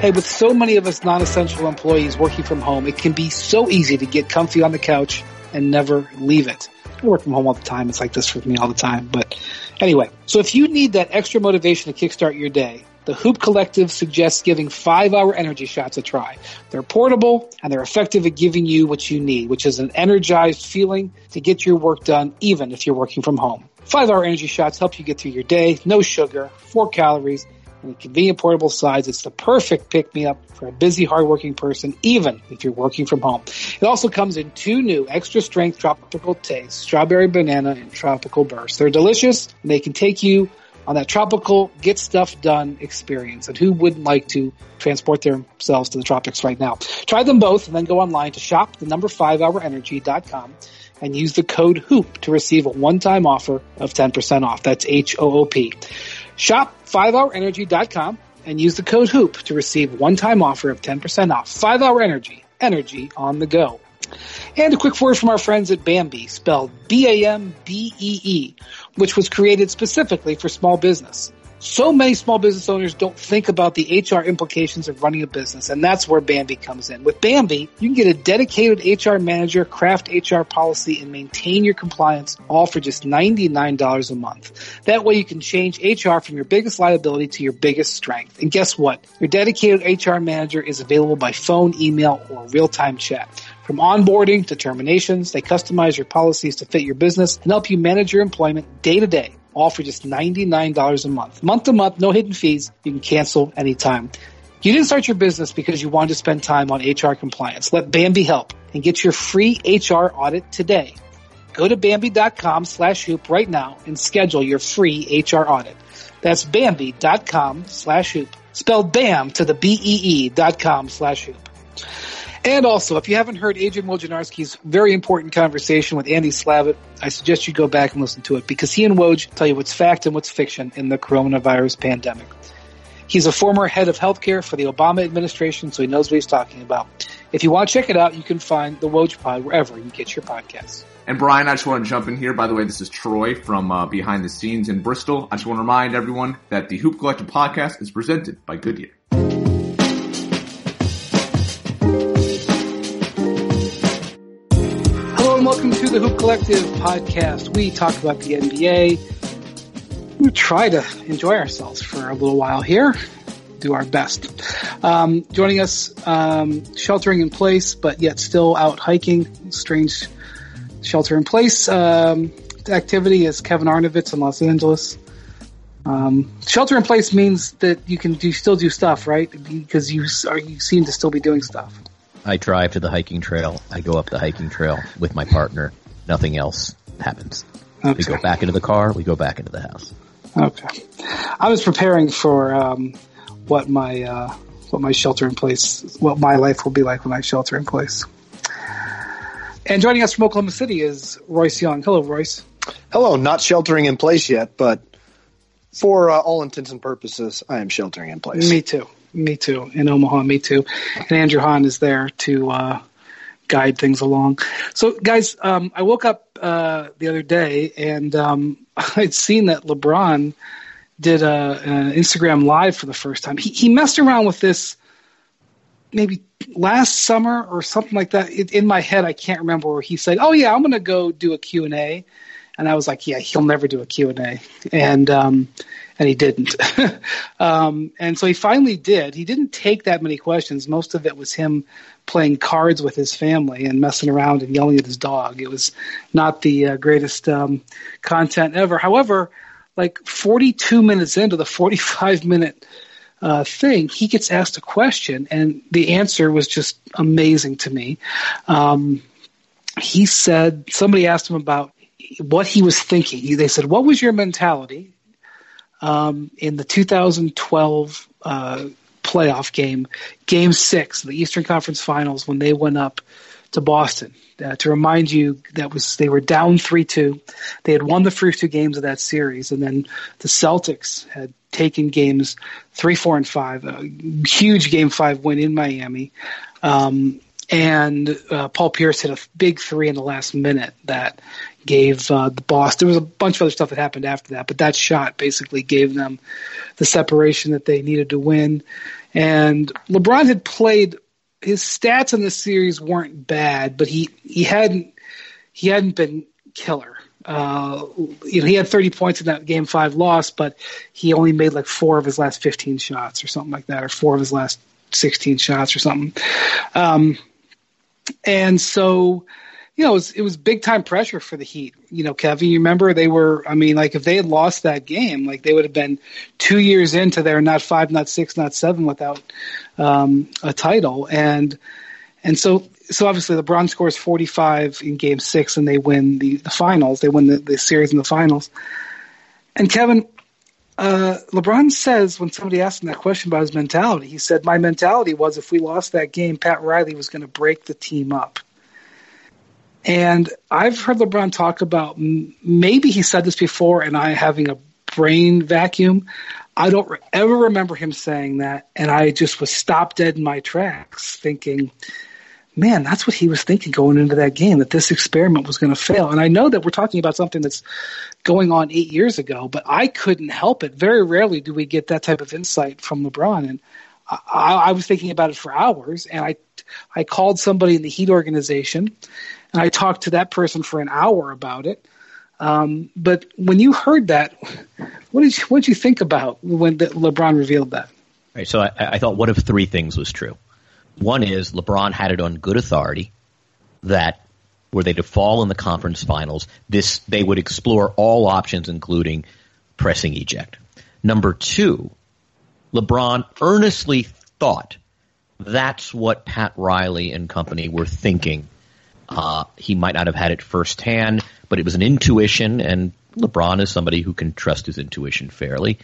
Hey, with so many of us non-essential employees working from home, it can be so easy to get comfy on the couch and never leave it. I work from home all the time. It's like this for me all the time. But anyway, so if you need that extra motivation to kickstart your day, the Hoop Collective suggests giving five hour energy shots a try. They're portable and they're effective at giving you what you need, which is an energized feeling to get your work done, even if you're working from home. Five hour energy shots help you get through your day. No sugar, four calories, a convenient portable size. It's the perfect pick me up for a busy, hardworking person, even if you're working from home. It also comes in two new extra strength tropical tastes, strawberry banana and tropical burst. They're delicious and they can take you on that tropical get stuff done experience. And who wouldn't like to transport themselves to the tropics right now? Try them both and then go online to shop the number five hour energy.com and use the code HOOP to receive a one-time offer of 10% off. That's H-O-O-P. Shop 5hourenergy.com and use the code HOOP to receive one-time offer of 10% off. 5-Hour Energy. Energy on the go. And a quick word from our friends at Bambee, spelled B-A-M-B-E-E, which was created specifically for small business. So many small business owners don't think about the HR implications of running a business, and that's where Bambee comes in. With Bambee, you can get a dedicated HR manager, craft HR policy, and maintain your compliance all for just $99 a month. That way you can change HR from your biggest liability to your biggest strength. And guess what? Your dedicated HR manager is available by phone, email, or real-time chat. From onboarding to terminations, they customize your policies to fit your business and help you manage your employment day to day all for just $99 a month. Month to month, no hidden fees. You can cancel anytime. You didn't start your business because you wanted to spend time on HR compliance. Let Bambee help and get your free HR audit today. Go to Bambee.com slash hoop right now and schedule your free HR audit. That's Bambee.com slash hoop. Spelled BAM to the B-E-E dot com slash hoop. And also, if you haven't heard Adrian Wojnarowski's very important conversation with Andy Slavitt, I suggest you go back and listen to it because he and Woj tell you what's fact and what's fiction in the coronavirus pandemic. He's a former head of healthcare for the Obama administration, so he knows what he's talking about. If you want to check it out, you can find the Woj Pod wherever you get your podcasts. And Brian, I just want to jump in here. By the way, this is Troy from uh, Behind the Scenes in Bristol. I just want to remind everyone that the Hoop Collective podcast is presented by Goodyear. The Hoop Collective podcast. We talk about the NBA. We try to enjoy ourselves for a little while here. Do our best. Um, joining us, um, sheltering in place, but yet still out hiking. Strange shelter in place um, activity is Kevin Arnovitz in Los Angeles. Um, shelter in place means that you can do still do stuff, right? Because you are you seem to still be doing stuff. I drive to the hiking trail. I go up the hiking trail with my partner. Nothing else happens. Okay. We go back into the car. We go back into the house. Okay. I was preparing for um, what my uh, what my shelter in place, what my life will be like when I shelter in place. And joining us from Oklahoma City is Royce Young. Hello, Royce. Hello. Not sheltering in place yet, but for uh, all intents and purposes, I am sheltering in place. Me too. Me too. In Omaha, me too. And Andrew Hahn is there to uh, guide things along. So, guys, um, I woke up uh, the other day and um, I'd seen that LeBron did an Instagram live for the first time. He, he messed around with this maybe last summer or something like that. It, in my head, I can't remember where he said, "Oh yeah, I'm going to go do a Q and A," and I was like, "Yeah, he'll never do a Q and A," um, and he didn't. um, and so he finally did. He didn't take that many questions. Most of it was him playing cards with his family and messing around and yelling at his dog. It was not the uh, greatest um, content ever. However, like 42 minutes into the 45 minute uh, thing, he gets asked a question, and the answer was just amazing to me. Um, he said somebody asked him about what he was thinking. They said, "What was your mentality?" Um, in the 2012 uh, playoff game, Game Six, the Eastern Conference Finals, when they went up to Boston. Uh, to remind you, that was they were down three two. They had won the first two games of that series, and then the Celtics had taken games three, four, and five. A huge Game Five win in Miami. Um, and uh, Paul Pierce hit a big three in the last minute that gave uh, the boss. There was a bunch of other stuff that happened after that, but that shot basically gave them the separation that they needed to win. And LeBron had played his stats in the series weren't bad, but he he hadn't he hadn't been killer. Uh, you know, he had 30 points in that game five loss, but he only made like four of his last 15 shots or something like that, or four of his last 16 shots or something. Um, and so, you know, it was, it was big time pressure for the Heat. You know, Kevin, you remember they were, I mean, like if they had lost that game, like they would have been two years into their not five, not six, not seven without um, a title. And, and so, so obviously LeBron scores 45 in game six and they win the, the finals. They win the, the series in the finals. And Kevin, uh, LeBron says when somebody asked him that question about his mentality, he said, My mentality was if we lost that game, Pat Riley was going to break the team up. And I've heard LeBron talk about maybe he said this before, and I having a brain vacuum. I don't re- ever remember him saying that, and I just was stopped dead in my tracks, thinking, "Man, that's what he was thinking going into that game. That this experiment was going to fail." And I know that we're talking about something that's going on eight years ago, but I couldn't help it. Very rarely do we get that type of insight from LeBron, and I, I was thinking about it for hours. And I, I called somebody in the Heat organization and I talked to that person for an hour about it. Um, but when you heard that, what did you, what did you think about when LeBron revealed that? Right. So I, I thought, one of three things was true? One is LeBron had it on good authority that were they to fall in the conference finals, this they would explore all options, including pressing eject. Number two, LeBron earnestly thought that's what Pat Riley and company were thinking uh, he might not have had it firsthand, but it was an intuition, and LeBron is somebody who can trust his intuition fairly.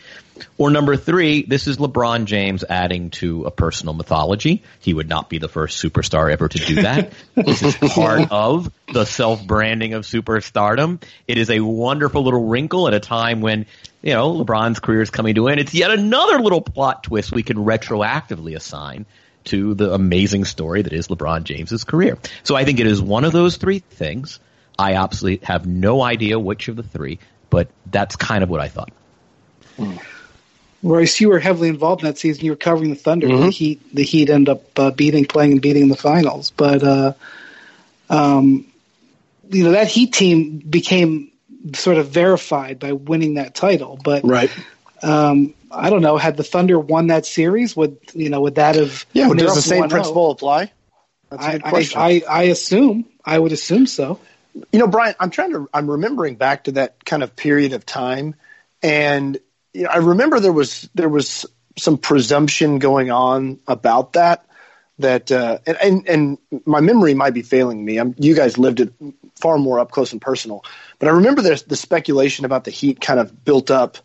Or number three, this is LeBron James adding to a personal mythology. He would not be the first superstar ever to do that. this is part of the self-branding of superstardom. It is a wonderful little wrinkle at a time when, you know, LeBron's career is coming to an end. It's yet another little plot twist we can retroactively assign to the amazing story that is LeBron James's career. So I think it is one of those three things. I absolutely have no idea which of the three, but that's kind of what I thought. Royce, you were heavily involved in that season. You were covering the Thunder. Mm-hmm. The Heat, the Heat end up uh, beating, playing, and beating in the finals. But uh, um, you know that Heat team became sort of verified by winning that title. But right. Um, I don't know. Had the Thunder won that series, would you know? Would that have? Yeah. Does the same principle apply? I, I, I, I assume. I would assume so. You know, Brian, I'm trying to. I'm remembering back to that kind of period of time, and you know, I remember there was there was some presumption going on about that. That uh, and, and and my memory might be failing me. I'm, you guys lived it far more up close and personal, but I remember there's the speculation about the Heat kind of built up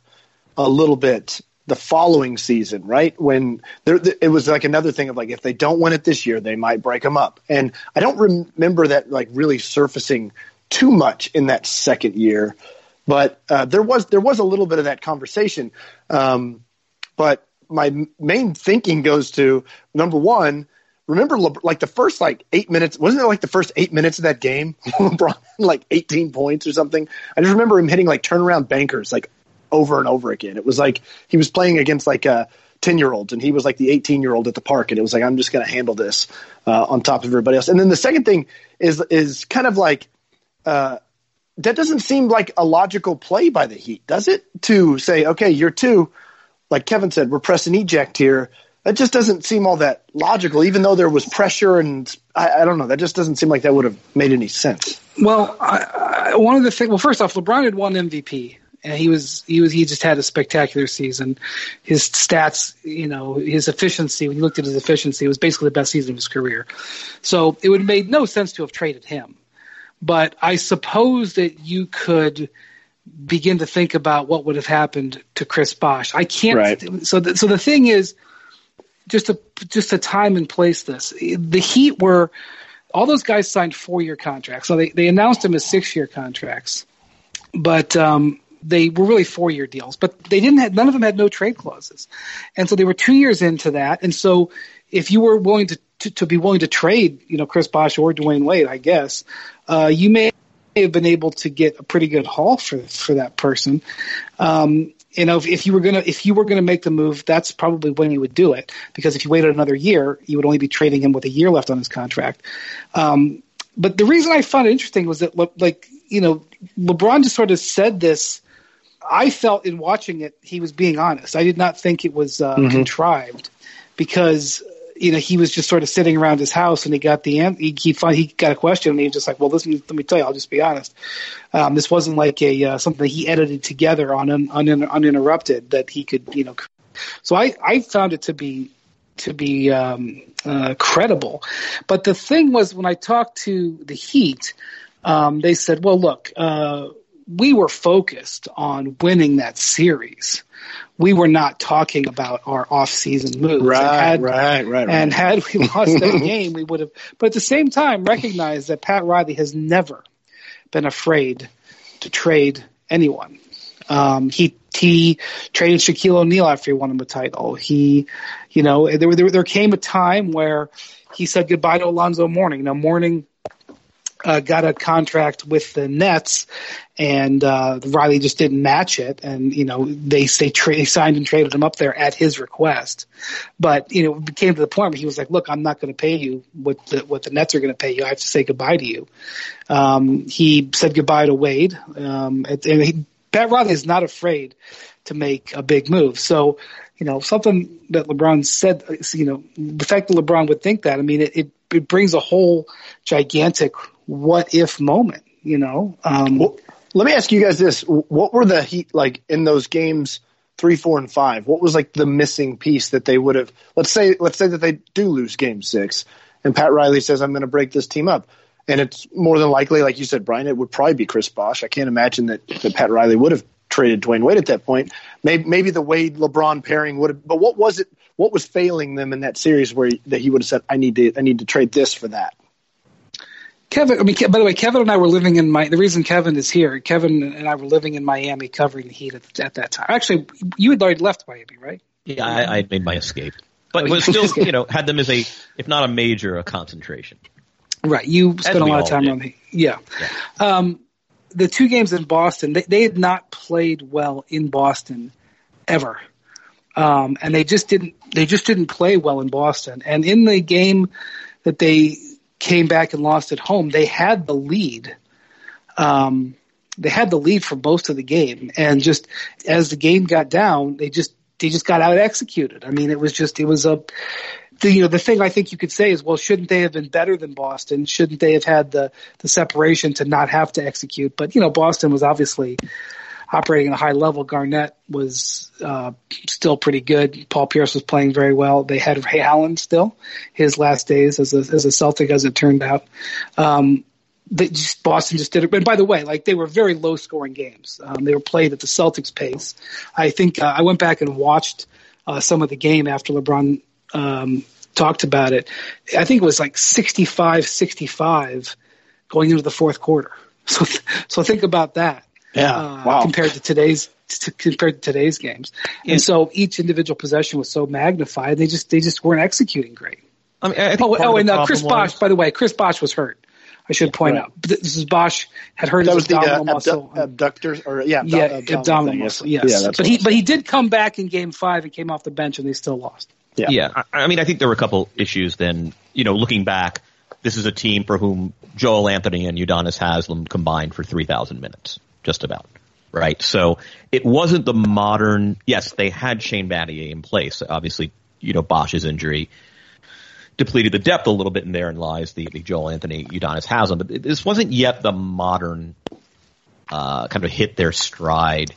a little bit the following season, right? When there, it was like another thing of like if they don't win it this year, they might break them up. And I don't remember that like really surfacing too much in that second year, but uh, there was there was a little bit of that conversation. Um, but my main thinking goes to number one. Remember, like the first like eight minutes, wasn't it like the first eight minutes of that game? LeBron like 18 points or something. I just remember him hitting like turnaround bankers like over and over again. It was like he was playing against like a 10 year olds and he was like the 18 year old at the park. And it was like, I'm just going to handle this uh, on top of everybody else. And then the second thing is, is kind of like, uh, that doesn't seem like a logical play by the Heat, does it? To say, okay, you're two, like Kevin said, we're pressing eject here. That just doesn't seem all that logical, even though there was pressure and I, I don't know. That just doesn't seem like that would have made any sense. Well, I, I, one of the things, well, first off, LeBron had won MVP and he was he was he just had a spectacular season. His stats, you know, his efficiency. When you looked at his efficiency, it was basically the best season of his career. So it would have made no sense to have traded him. But I suppose that you could begin to think about what would have happened to Chris Bosh. I can't. Right. So the, so the thing is, just to just to time and place this, the Heat were all those guys signed four year contracts. So they they announced them as six year contracts, but um, they were really four year deals, but they didn't have, none of them had no trade clauses. And so they were two years into that. And so if you were willing to, to, to be willing to trade, you know, Chris Bosh or Dwyane Wade, I guess, uh, you may have been able to get a pretty good haul for, for that person. Um, you know, if, if you were gonna if you were gonna make the move, that's probably when you would do it. Because if you waited another year, you would only be trading him with a year left on his contract. Um, but the reason I found it interesting was that, like, you know, LeBron just sort of said this. I felt in watching it, he was being honest. I did not think it was uh, mm-hmm. contrived because you know, he was just sort of sitting around his house and he got the he he, he got a question and he was just like, well, listen, let me tell you, I'll just be honest. Um, this wasn't like a uh, something that he edited together on un, un, uninterrupted that he could, you know. So I I found it to be to be um, uh, credible, but the thing was when I talked to the Heat, um, they said, well, look. Uh, we were focused on winning that series we were not talking about our off-season moves. Right, had, right, right, And had we lost that game, we would have. But at the same time, recognize that Pat Riley has never been afraid to trade anyone. Um, he he traded Shaquille O'Neal after he won him a title. He, you know, there there, there came a time where he said goodbye to Alonzo Mourning. Now Mourning uh, got a contract with the Nets, and uh, Riley just didn't match it. And you know they they, tra- signed and traded him up there at his request. But you know it came to the point where he was like, "Look, I'm not going to pay you what the what the Nets are going to pay you. I have to say goodbye to you." Um, he said goodbye to Wade, um, and he, Pat Riley is not afraid to make a big move. So you know, something that LeBron said, you know, the fact that LeBron would think that, I mean, it, it, it brings a whole gigantic what if moment, you know. Um, well, let me ask you guys this: What were the heat like in those games? Three, four, and five. What was like the missing piece that they would have? Let's say, let's say that they do lose Game Six, and Pat Riley says, "I'm going to break this team up," and it's more than likely, like you said, Brian, it would probably be Chris Bosh. I can't imagine that, that Pat Riley would have traded Dwyane Wade at that point. Maybe, maybe the Wade LeBron pairing would have. But what was it? What was failing them in that series where that he would have said, "I need to, I need to trade this for that." Kevin, I mean, by the way, Kevin and I were living in my. The reason Kevin is here, Kevin and I were living in Miami, covering the Heat at, at that time. Actually, you had already left Miami, right? Yeah, I, I made my escape, but oh, was still, you know, had them as a, if not a major, a concentration. Right, you spent a lot of time did. on the. Yeah, yeah. Um, the two games in Boston, they, they had not played well in Boston ever, um, and they just didn't. They just didn't play well in Boston. And in the game that they came back and lost at home, they had the lead. Um, they had the lead for most of the game, and just as the game got down, they just they just got out executed. I mean, it was just it was a the, you know the thing I think you could say is well shouldn't they have been better than Boston shouldn't they have had the the separation to not have to execute but you know Boston was obviously operating at a high level. Garnett was uh, still pretty good. Paul Pierce was playing very well. They had Ray Allen still, his last days as a, as a Celtic, as it turned out. Um, just, Boston just did it. And by the way, like they were very low scoring games. Um, they were played at the Celtics pace. I think uh, I went back and watched uh, some of the game after LeBron um, talked about it. I think it was like 65 65 going into the fourth quarter. So, so think about that. Yeah. Uh, wow. Compared to today's to, compared to today's games, yeah. and so each individual possession was so magnified. They just they just weren't executing great. I mean, I oh, oh and uh, Chris Bosh, by the way, Chris Bosh was hurt. I should point right. out. This is Bosh had hurt that his abdominal the, uh, muscle, abductors, or yeah, yeah, abdominal, abdominal muscle. Yes, yeah, but he but he did come back in Game Five and came off the bench, and they still lost. Yeah, yeah. I, I mean, I think there were a couple issues. Then you know, looking back, this is a team for whom Joel Anthony and Udonis Haslem combined for three thousand minutes just about. Right. So it wasn't the modern, yes, they had Shane Battier in place. Obviously, you know, Bosh's injury depleted the depth a little bit in there and therein lies the, the Joel Anthony Udonis Haslem. But this wasn't yet the modern, uh, kind of hit their stride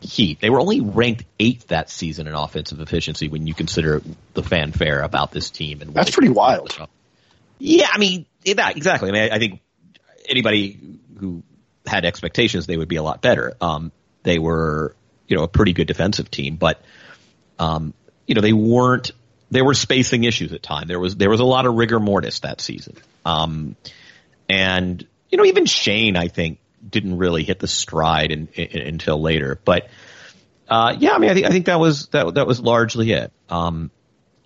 Heat. They were only ranked eighth that season in offensive efficiency when you consider the fanfare about this team. And that's pretty wild. Yeah, I mean, that, exactly. I mean, I, I think anybody who had expectations they would be a lot better. Um, they were, you know, a pretty good defensive team, but, um, you know, they weren't, there were spacing issues at time. There was, there was a lot of rigor mortis that season. Um, and, you know, even Shane, I think, didn't really hit the stride in, in, until later. But, uh, yeah, I mean, I think, I think that was, that, that was largely it. Um,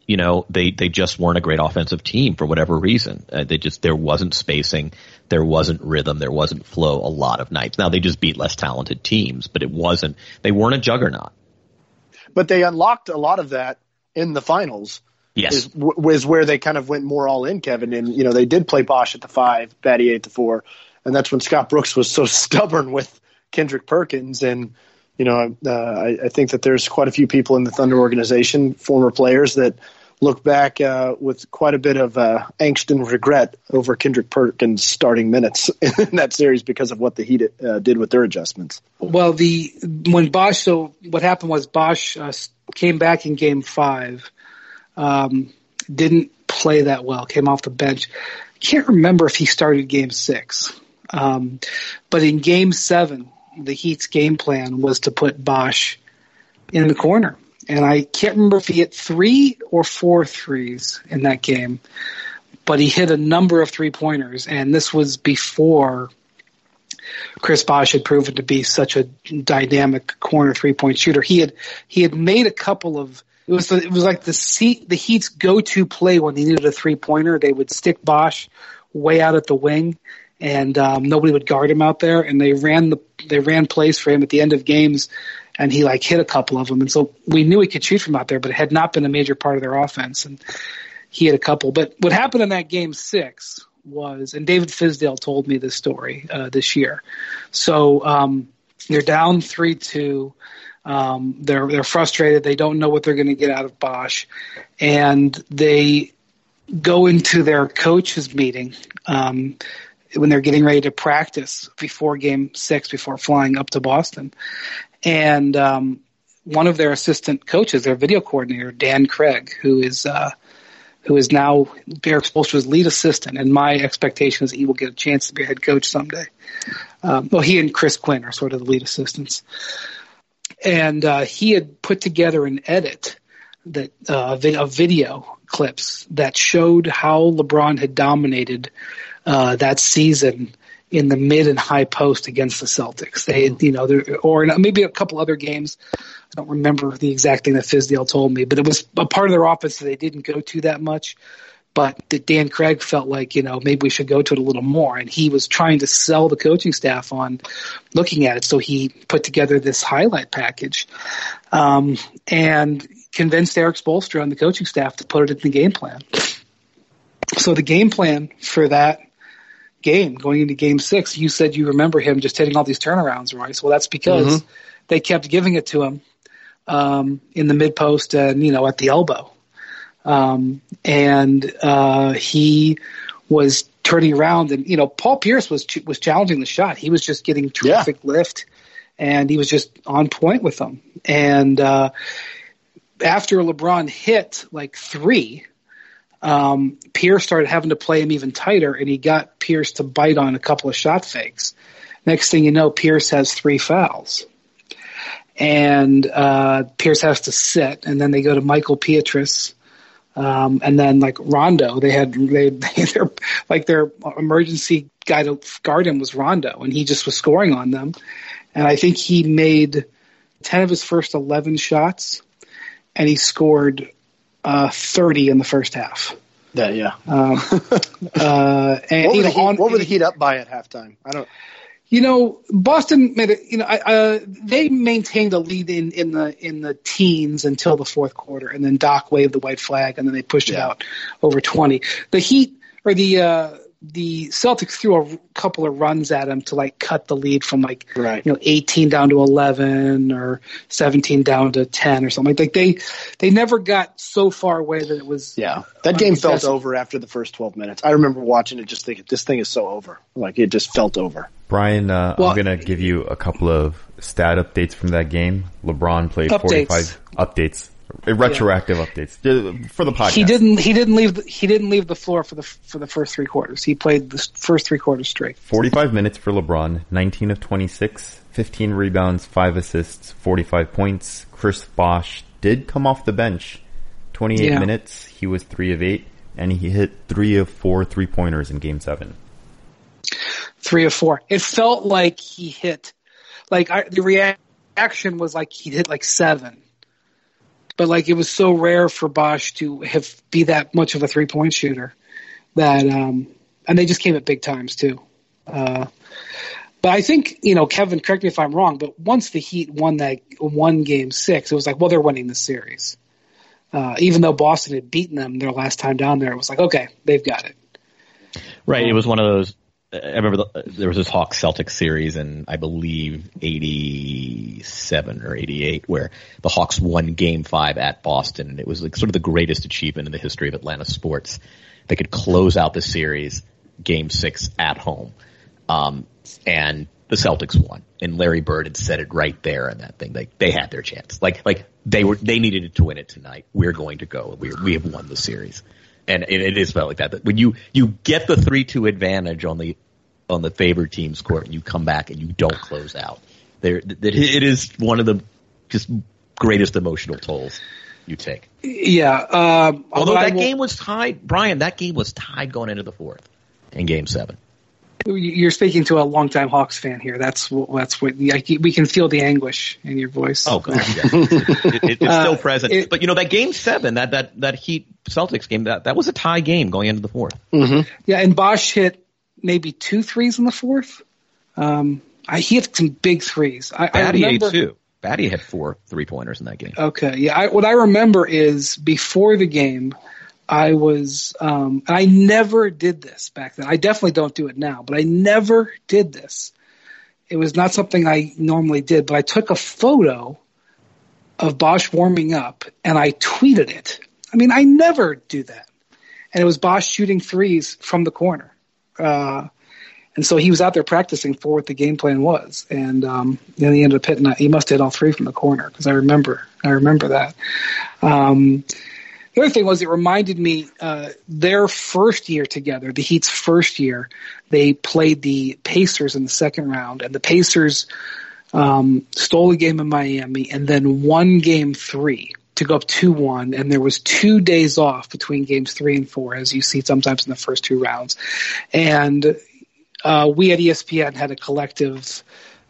you know, they, they just weren't a great offensive team for whatever reason. Uh, they just, there wasn't spacing there wasn't rhythm, there wasn't flow a lot of nights. Now they just beat less talented teams, but it wasn't, they weren't a juggernaut. But they unlocked a lot of that in the finals. Yes. Is, was where they kind of went more all in, Kevin. And, you know, they did play Bosh at the five, Batty at the four. And that's when Scott Brooks was so stubborn with Kendrick Perkins. And, you know, uh, I, I think that there's quite a few people in the Thunder organization, former players that – look back uh, with quite a bit of uh, angst and regret over Kendrick Perkins starting minutes in that series because of what the Heat uh, did with their adjustments. Well, the when Bosh, so what happened was Bosh uh, came back in Game Five, um, didn't play that well, came off the bench. Can't remember if he started Game Six, um, but in Game Seven, the Heat's game plan was to put Bosh in the corner and I can't remember if he hit three or four threes in that game, but he hit a number of three pointers, and this was before Chris Bosh had proven to be such a dynamic corner three point shooter. He had he had made a couple of it was it was like the seat the Heat's go to play when they needed a three pointer. They would stick Bosh way out at the wing, and um, nobody would guard him out there. And they ran the they ran plays for him at the end of games and he like hit a couple of them. And so we knew he could shoot from out there, but it had not been a major part of their offense. And he had a couple. But what happened in that game six was, and David Fizdale told me this story uh, this year. So um, they're down three two. Um, they're they're frustrated. They don't know what they're going to get out of Bosh, and they go into their coaches meeting um, when they're getting ready to practice before Game Six, before flying up to Boston, and um, one of their assistant coaches, their video coordinator, Dan Craig, who is uh, who is now Erik Spoelstra's lead assistant, and my expectation is he will get a chance to be a head coach someday. Um, well, he and Chris Quinn are sort of the lead assistants, and uh, he had put together an edit that uh, video clips that showed how LeBron had dominated uh, that season in the mid and high post against the Celtics. They, you know, or maybe a couple other games. I don't remember the exact thing that Fizdale told me, but it was a part of their offense that they didn't go to that much. But that Dan Craig felt like, you know, maybe we should go to it a little more. And he was trying to sell the coaching staff on looking at it. So he put together this highlight package um, and convinced Erik Spoelstra and the coaching staff to put it in the game plan. So the game plan for that game going into game six, you said you remember him just hitting all these turnarounds, Royce. Well, that's because mm-hmm. they kept giving it to him um, in the mid post and, you know, at the elbow. Um, and uh, he was turning around and, you know, Paul Pierce was, was challenging the shot. He was just getting terrific yeah. lift and he was just on point with them. And uh, after LeBron hit like three, um, Pierce started having to play him even tighter, and he got Pierce to bite on a couple of shot fakes. Next thing you know, Pierce has three fouls, and uh, Pierce has to sit, and then they go to Mickael Pietrus. Um, and then like Rondo, they had they, they their like their emergency guy to guard him was Rondo, and he just was scoring on them. And I think he made ten of his first eleven shots, and he scored uh, 30 in the first half. Yeah, yeah. Um, uh, and what, were know, heat, on, what were the Heat up by at halftime? I don't. You know, Boston made it. You know, uh, they maintained a lead in, in the in the teens until the fourth quarter, and then Doc waved the white flag, and then they pushed yeah. it out over twenty. The Heat or the uh, the Celtics threw a couple of runs at him to like cut the lead from like right. you know 18 down to 11 or 17 down to 10 or something. Like they they never got so far away that it was yeah. That game felt over after the first 12 minutes. I remember watching it just thinking this thing is so over. Like it just felt over. Brian uh, well, I'm gonna give you a couple of stat updates from that game. LeBron played updates. 45 updates retroactive yeah. updates uh, for the podcast. He didn't. He didn't leave. The, he didn't leave the floor for the for the first three quarters. He played the first three quarters straight. Forty five minutes for LeBron. Nineteen of twenty six. 15 rebounds, 5 assists, 45 points. Chris Bosh did come off the bench. 28 yeah. minutes, he was 3 of 8, and he hit 3 of 4 three pointers in game 7. 3 of 4. It felt like he hit, like I, the reaction was like he hit like 7 but like it was so rare for Bosh to have be that much of a three point shooter that um and they just came at big times too. Uh, but I think you know, Kevin. Correct me if I'm wrong, but once the Heat won that one game six, it was like, well, they're winning the series. Uh, even though Boston had beaten them their last time down there, it was like, okay, they've got it. Right. It was one of those. I remember the, there was this Hawks Celtics series in I believe '87 or '88 where the Hawks won Game Five at Boston, and it was like sort of the greatest achievement in the history of Atlanta sports. They could close out the series Game Six at home, um, and the Celtics won. And Larry Bird had said it right there in that thing. They they had their chance. Like like they were they needed to win it tonight. We're going to go. We we have won the series and it, it is felt like that. But when you you get the three two advantage on the on the favored team's court, and you come back and you don't close out, there it is one of the just greatest emotional tolls you take. Yeah. Um, although that will, game was tied, Brian, that game was tied going into the fourth in Game Seven. You're speaking to a longtime Hawks fan here. That's what, that's what we can feel the anguish in your voice. Oh, God, yeah. it, it, it's uh, still present. It, but you know that game seven, that that that Heat Celtics game, that that was a tie game going into the 4th mm-hmm. Yeah, and Bosh hit maybe two threes in the fourth. Um, I he hit some big threes. I, Batty I remember, too. Batty had four three pointers in that game. Okay, yeah. I, what I remember is before the game. I was, um, I never did this back then. I definitely don't do it now, but I never did this. It was not something I normally did, but I took a photo of Bosh warming up and I tweeted it. I mean, I never do that. And it was Bosh shooting threes from the corner. Uh, and so he was out there practicing for what the game plan was. And um, then he ended up hitting, he must hit all three from the corner because I remember, I remember that. Um, the other thing was it reminded me uh, their first year together, the Heat's first year, they played the Pacers in the second round, and the Pacers um, stole a game in Miami and then won game three to go up 2-1 and there was two days off between games three and four as you see sometimes in the first two rounds. And uh, we at espn had a collective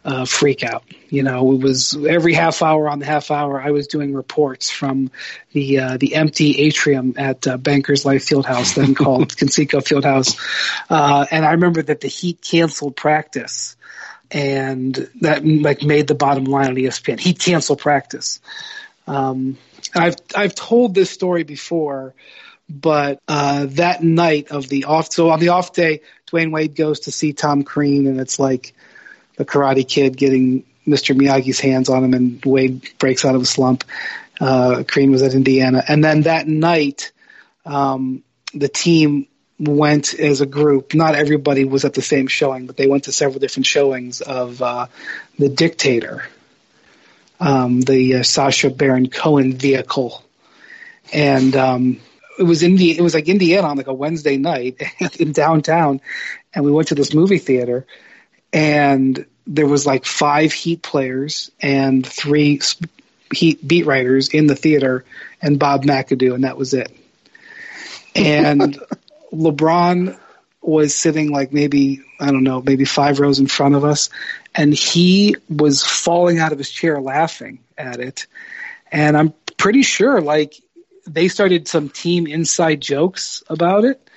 uh, freak out. You know, it was every half hour on the half hour. I was doing reports from the uh, the empty atrium at uh, Bankers Life Fieldhouse, then called Conseco Fieldhouse, uh, and I remember that the Heat canceled practice, and that like made the bottom line on ESPN. Heat canceled practice. Um, I've I've told this story before, but uh, that night of the off, so on the off day, Dwyane Wade goes to see Tom Crean, and it's like the Karate Kid getting Mr. Miyagi's hands on him, and Wade breaks out of a slump. Uh, Crean was at Indiana, and then that night, um, the team went as a group. Not everybody was at the same showing, but they went to several different showings of uh, the Dictator, um, the uh, Sacha Baron Cohen vehicle, and um, it was in the, It was like Indiana on like a Wednesday night in downtown, and we went to this movie theater and there was like five Heat players and three Heat beat writers in the theater, and Bob McAdoo, and that was it. And LeBron was sitting like maybe I don't know, maybe five rows in front of us, and he was falling out of his chair laughing at it. And I'm pretty sure like they started some team inside jokes about it,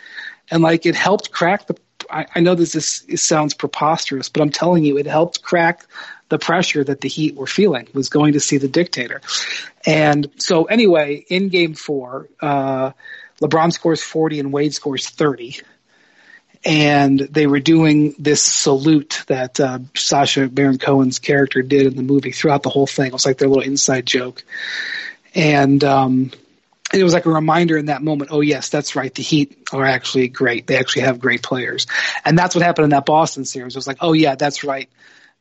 and like it helped crack the I, I know this is, sounds preposterous, but I'm telling you, it helped crack the pressure that the Heat were feeling was going to see the dictator. And so anyway, in game four, uh, LeBron scores 40 and Wade scores 30. And they were doing this salute that uh, Sacha Baron Cohen's character did in the movie throughout the whole thing. It was like their little inside joke. And um, it was like a reminder in that moment. Oh yes, that's right. The Heat are actually great. They actually have great players, and that's what happened in that Boston series. It was like, oh yeah, that's right.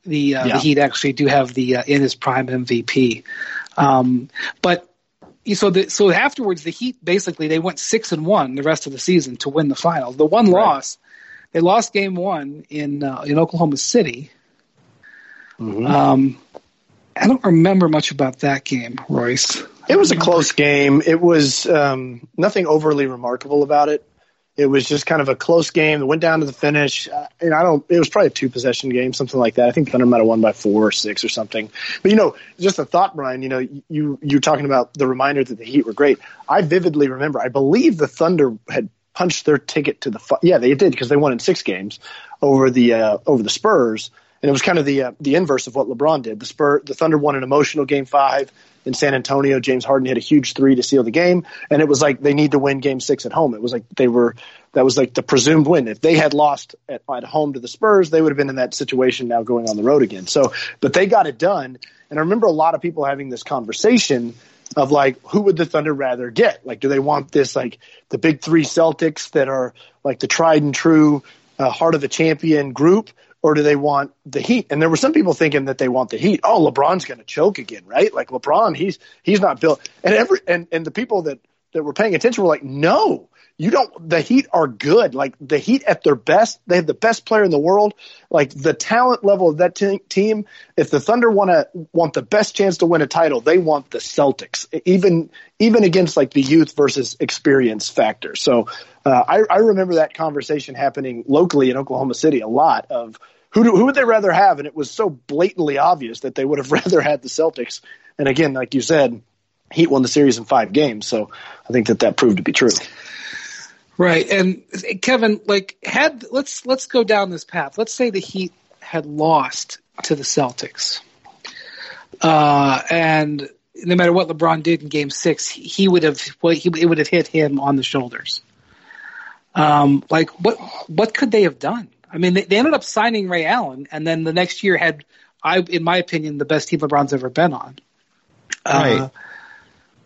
The, uh, yeah. the Heat actually do have the uh, in his prime MVP. Um, but so the, so afterwards, the Heat basically they went six and one the rest of the season to win the finals. The one right. loss, they lost game one in uh, in Oklahoma City. Mm-hmm. Um, I don't remember much about that game, Royce. It was a close game. It was um, nothing overly remarkable about it. It was just kind of a close game that went down to the finish. Uh, and I don't. It was probably a two possession game, something like that. I think Thunder might have won by four or six or something. But you know, just a thought, Brian. You know, you you're talking about the reminder that the Heat were great. I vividly remember. I believe the Thunder had punched their ticket to the yeah they did because they won in six games over the uh, over the Spurs and it was kind of the uh, the inverse of what LeBron did. The Spur the Thunder won an emotional game five in San Antonio. James Harden hit a huge three to seal the game, and it was like they need to win Game Six at home. It was like they were that was like the presumed win. If they had lost at, at home to the Spurs, they would have been in that situation now going on the road again. So, but they got it done. And I remember a lot of people having this conversation of like, who would the Thunder rather get? Like, do they want this like the big three Celtics that are like the tried and true uh, heart of the champion group, or do they want the Heat? And there were some people thinking that they want the Heat. Oh, LeBron's going to choke again, right? Like LeBron, he's he's not built. And every and and the people that that were paying attention were like, no, you don't. The Heat are good. Like the Heat at their best, they have the best player in the world. Like the talent level of that t- team. If the Thunder want to want the best chance to win a title, they want the Celtics. Even even against like the youth versus experience factor. So uh, I, I remember that conversation happening locally in Oklahoma City a lot of who do, who would they rather have? And it was so blatantly obvious that they would have rather had the Celtics. And again, like you said, Heat won the series in five games, so I think that that proved to be true. Right, and Kevin, like, had let's let's go down this path. Let's say the Heat had lost to the Celtics, uh, and no matter what LeBron did in Game Six, he would have well, he it would have hit him on the shoulders. Um, like what what could they have done? I mean, they, they ended up signing Ray Allen, and then the next year had, I in my opinion, the best team LeBron's ever been on. Right. Uh,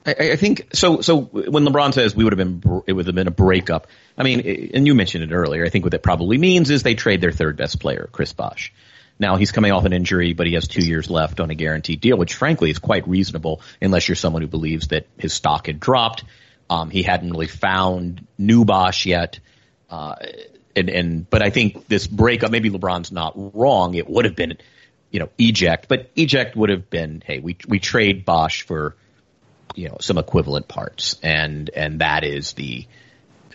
I, I, think so. So when LeBron says we would have been, it would have been a breakup. I mean, and you mentioned it earlier. I think what that probably means is they trade their third best player, Chris Bosh. Now he's coming off an injury, but he has two years left on a guaranteed deal, which frankly is quite reasonable unless you're someone who believes that his stock had dropped. Um, he hadn't really found new Bosh yet. Uh, and, and, but I think this breakup, maybe LeBron's not wrong. It would have been, you know, eject, but eject would have been, hey, we, we trade Bosh for, you know some equivalent parts, and and that is the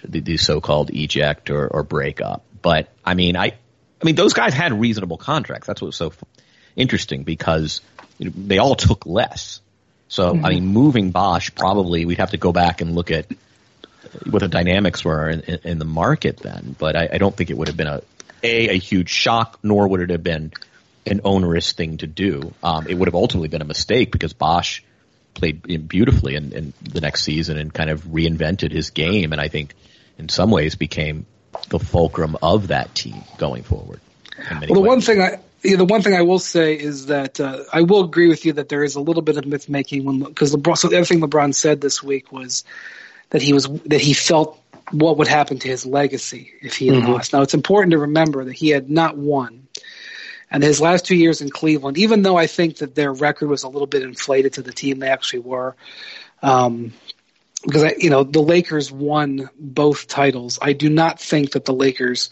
the, the so-called eject or, or breakup. But I mean, I I mean those guys had reasonable contracts. That's what was so interesting because you know, they all took less. So mm-hmm. I mean, moving Bosh probably we'd have to go back and look at what the dynamics were in, in, in the market then. But I, I, don't think it would have been a a a huge shock, nor would it have been an onerous thing to do. Um, it would have ultimately been a mistake because Bosh played beautifully in, in the next season and kind of reinvented his game, and I think in some ways became the fulcrum of that team going forward. Well, the ways. one thing I yeah, the one thing I will say is that uh, I will agree with you that there is a little bit of myth making when because LeBron. So the other thing LeBron said this week was that he was that he felt what would happen to his legacy if he had mm-hmm. lost. Now it's important to remember that he had not won and his last two years in Cleveland, even though I think that their record was a little bit inflated to the team they actually were, um, because I, you know the Lakers won both titles. I do not think that the Lakers,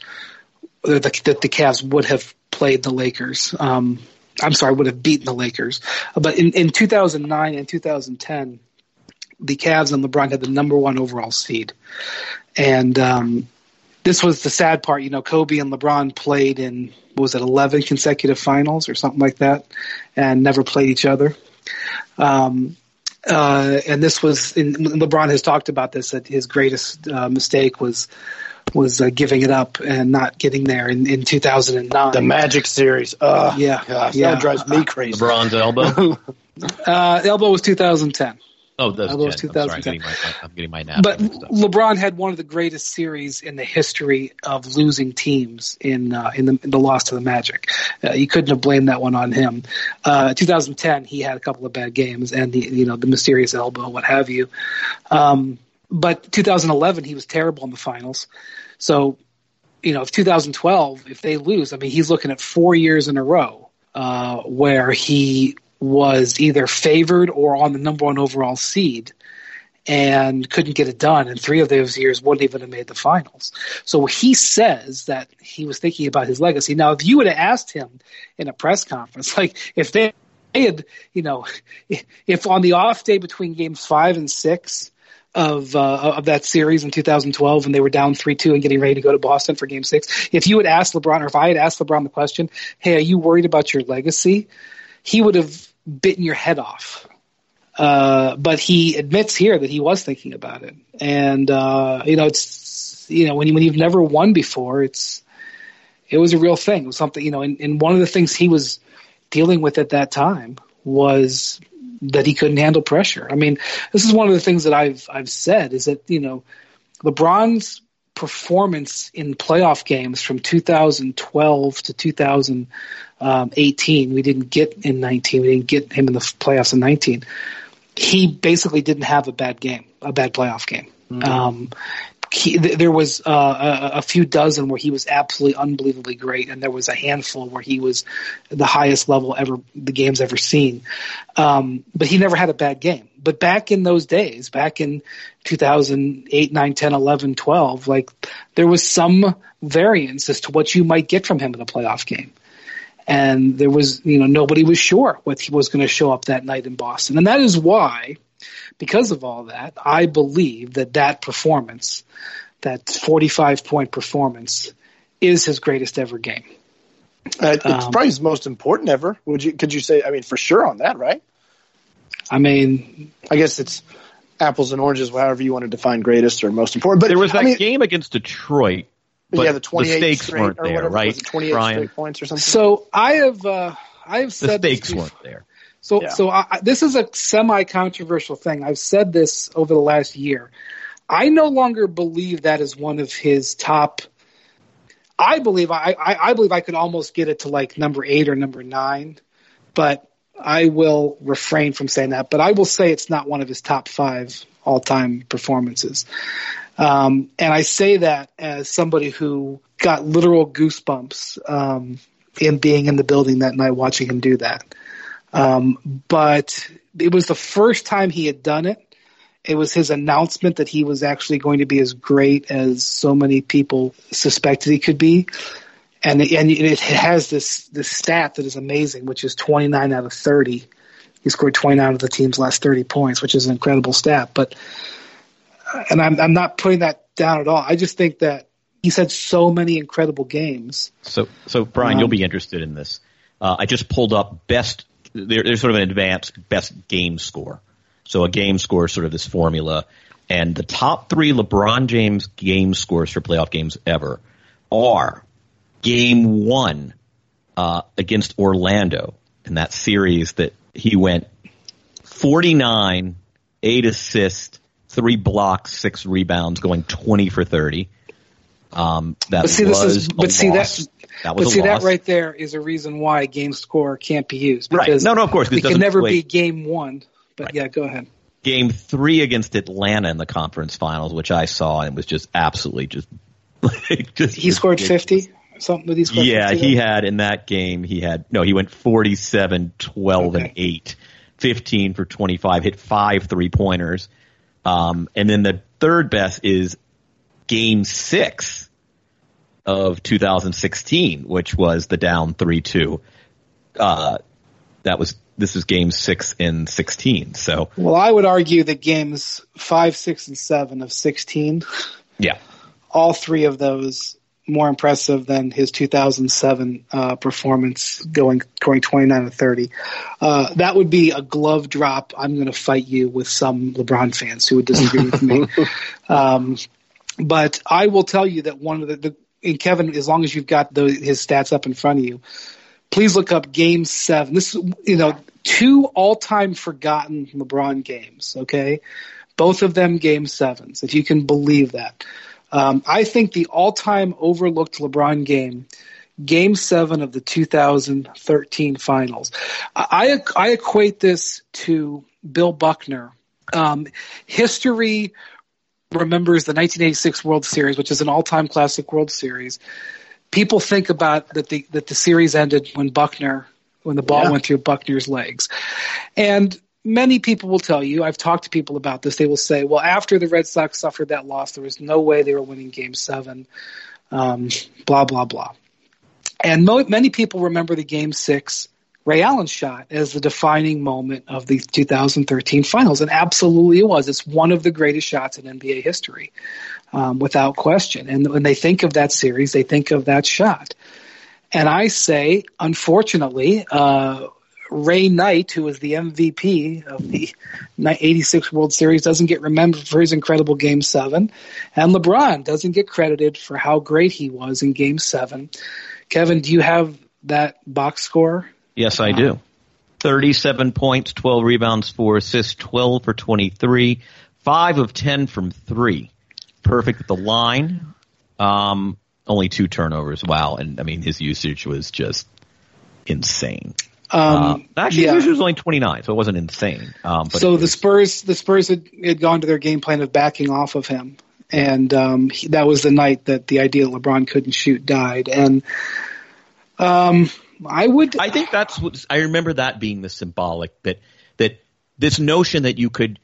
that the, that the Cavs would have played the Lakers. Um, I'm sorry, would have beaten the Lakers. But in, in 2009 and 2010, the Cavs and LeBron had the number one overall seed, and um, this was the sad part. You know, Kobe and LeBron played in was it eleven consecutive finals or something like that, and never played each other. Um, uh, and this was in, LeBron has talked about this that his greatest uh, mistake was was uh, giving it up and not getting there in, in 2009. The Magic series. Uh, yeah, gosh, yeah. that drives me crazy. LeBron's elbow. uh, elbow was 2010. Oh, those, was 2010. I'm, sorry, I'm getting my, I'm getting my But LeBron had one of the greatest series in the history of losing teams in uh, in, the, in the loss to the Magic. Uh, you couldn't have blamed that one on him. Uh, 2010, he had a couple of bad games and the you know the mysterious elbow, what have you. Um, but 2011, he was terrible in the finals. So, you know, if 2012, if they lose, I mean, he's looking at four years in a row uh, where he was either favored or on the number one overall seed and couldn't get it done. And three of those years wouldn't even have made the finals. So he says that he was thinking about his legacy. Now, if you would have asked him in a press conference, like if they had, you know, if on the off day between games five and six, of uh, of that series in 2012 when they were down 3-2 and getting ready to go to Boston for game 6 if you had asked LeBron or if I had asked LeBron the question hey are you worried about your legacy he would have bitten your head off. Uh, but he admits here that he was thinking about it, and uh, you know, it's you know when you, when you've never won before, it's it was a real thing. It was something you know, and, and one of the things he was dealing with at that time was that he couldn't handle pressure. I mean, this is one of the things that I've I've said is that you know LeBron's performance in playoff games from 2012 to 2018, we didn't get in 19, we didn't get him in the playoffs in 19. He basically didn't have a bad game, a bad playoff game. Mm-hmm. Um, he, there was uh, a, a, few dozen where he was absolutely unbelievably great, and there was a handful where he was the highest level ever the game's ever seen. Um, but he never had a bad game. But back in those days, back in 2008, 9, 10, 11, 12, like there was some variance as to what you might get from him in a playoff game. And there was, you know, nobody was sure what he was going to show up that night in Boston. And that is why – because of all that, I believe that that performance, that 45 point performance, is his greatest ever game. Uh, it's um, probably his most important ever. Would you? Could you say? I mean, for sure on that, right? I mean, I guess it's apples and oranges, however you want to define greatest or most important. But there was that I mean, game against Detroit. But yeah, the 28 the stakes straight, weren't or there, whatever, right? 28 Brian? straight points or something. So I have, uh, I have said The said stakes weren't there. So, Yeah. so I, this is a semi-controversial thing. I've said this over the last year. I no longer believe that is one of his top. I believe I, I, I believe I could almost get it to like number eight or number nine, but I will refrain from saying that. But I will say it's not one of his top five all-time performances. Um, and I say that as somebody who got literal goosebumps um, in being in the building that night watching him do that. Um, but it was the first time he had done it. It was his announcement that he was actually going to be as great as so many people suspected he could be. And, and it has this, this stat that is amazing, which is 29 out of 30. He scored 29 of the team's last 30 points, which is an incredible stat. But, and I'm, I'm not putting that down at all. I just think that he's had so many incredible games. So, so Brian, Um, you'll be interested in this. Uh, I just pulled up best. There, there's sort of an advanced best game score. So a game score is sort of this formula, and the top three LeBron James game scores for playoff games ever are Game One uh, against Orlando in that series that he went 49, eight assists, three blocks, six rebounds, going 20 for 30. Um, that But see, this was is- a but see, loss. that- that was But see, loss. that right there is a reason why game score can't be used. Right. No, no, of course. it can never wait. be game one. But Right. yeah, go ahead. game three against Atlanta in the conference finals, which I saw and was just absolutely just, like, just He scored ridiculous. 50 something with these Yeah, he had in that game, he had, no, he went 47, 12 and Okay. 8, 15 for 25, hit five three pointers. Um, and then the third best is game six of 2016, which was the down 3-2. Uh, that was, this is game six in 16. So, Well, I would argue that games five, six, and seven of 16, yeah. all three of those more impressive than his 2007 uh, performance going going 29 to 30. Uh, that would be a glove drop. I'm going to fight you with some LeBron fans who would disagree with me. Um, but I will tell you that one of the, the and Kevin, as long as you've got the, his stats up in front of you, please look up Game Seven. This is you know two all-time forgotten LeBron games. Okay, both of them Game Sevens, if you can believe that. Um, I think the all-time overlooked LeBron game, Game Seven of the 2013 Finals. I I equate this to Bill Buckner. Um, history remembers the 1986 World Series, which is an all-time classic World Series. People think about that the that the series ended when Buckner when the ball Yeah. went through Buckner's legs, and many people will tell you. I've talked to people about this. They will say, "Well, after the Red Sox suffered that loss, there was no way they were winning Game Seven." Um, blah blah blah. And mo- many people remember the Game Six Ray Allen's shot as the defining moment of the 2013 finals. And absolutely it was. It's one of the greatest shots in NBA history, um, without question. And when they think of that series, they think of that shot. And I say, unfortunately, uh, Ray Knight, who was the MVP of the 86 World Series, doesn't get remembered for his incredible Game 7. And LeBron doesn't get credited for how great he was in Game 7. Kevin, do you have that box score? Yes, I do. 37 points, 12 rebounds, 4 assists, 12 for 23, 5 of 10 from 3. Perfect at the line. Um, only two turnovers. Wow. And I mean, his usage was just insane. Um, uh, actually, yeah. his usage was only 29, so it wasn't insane. Um, so the Spurs, the Spurs had, had gone to their game plan of backing off of him. And um, he, that was the night that the idea LeBron couldn't shoot died. And um, I would. I think that's what I remember that being the symbolic that that this notion that you could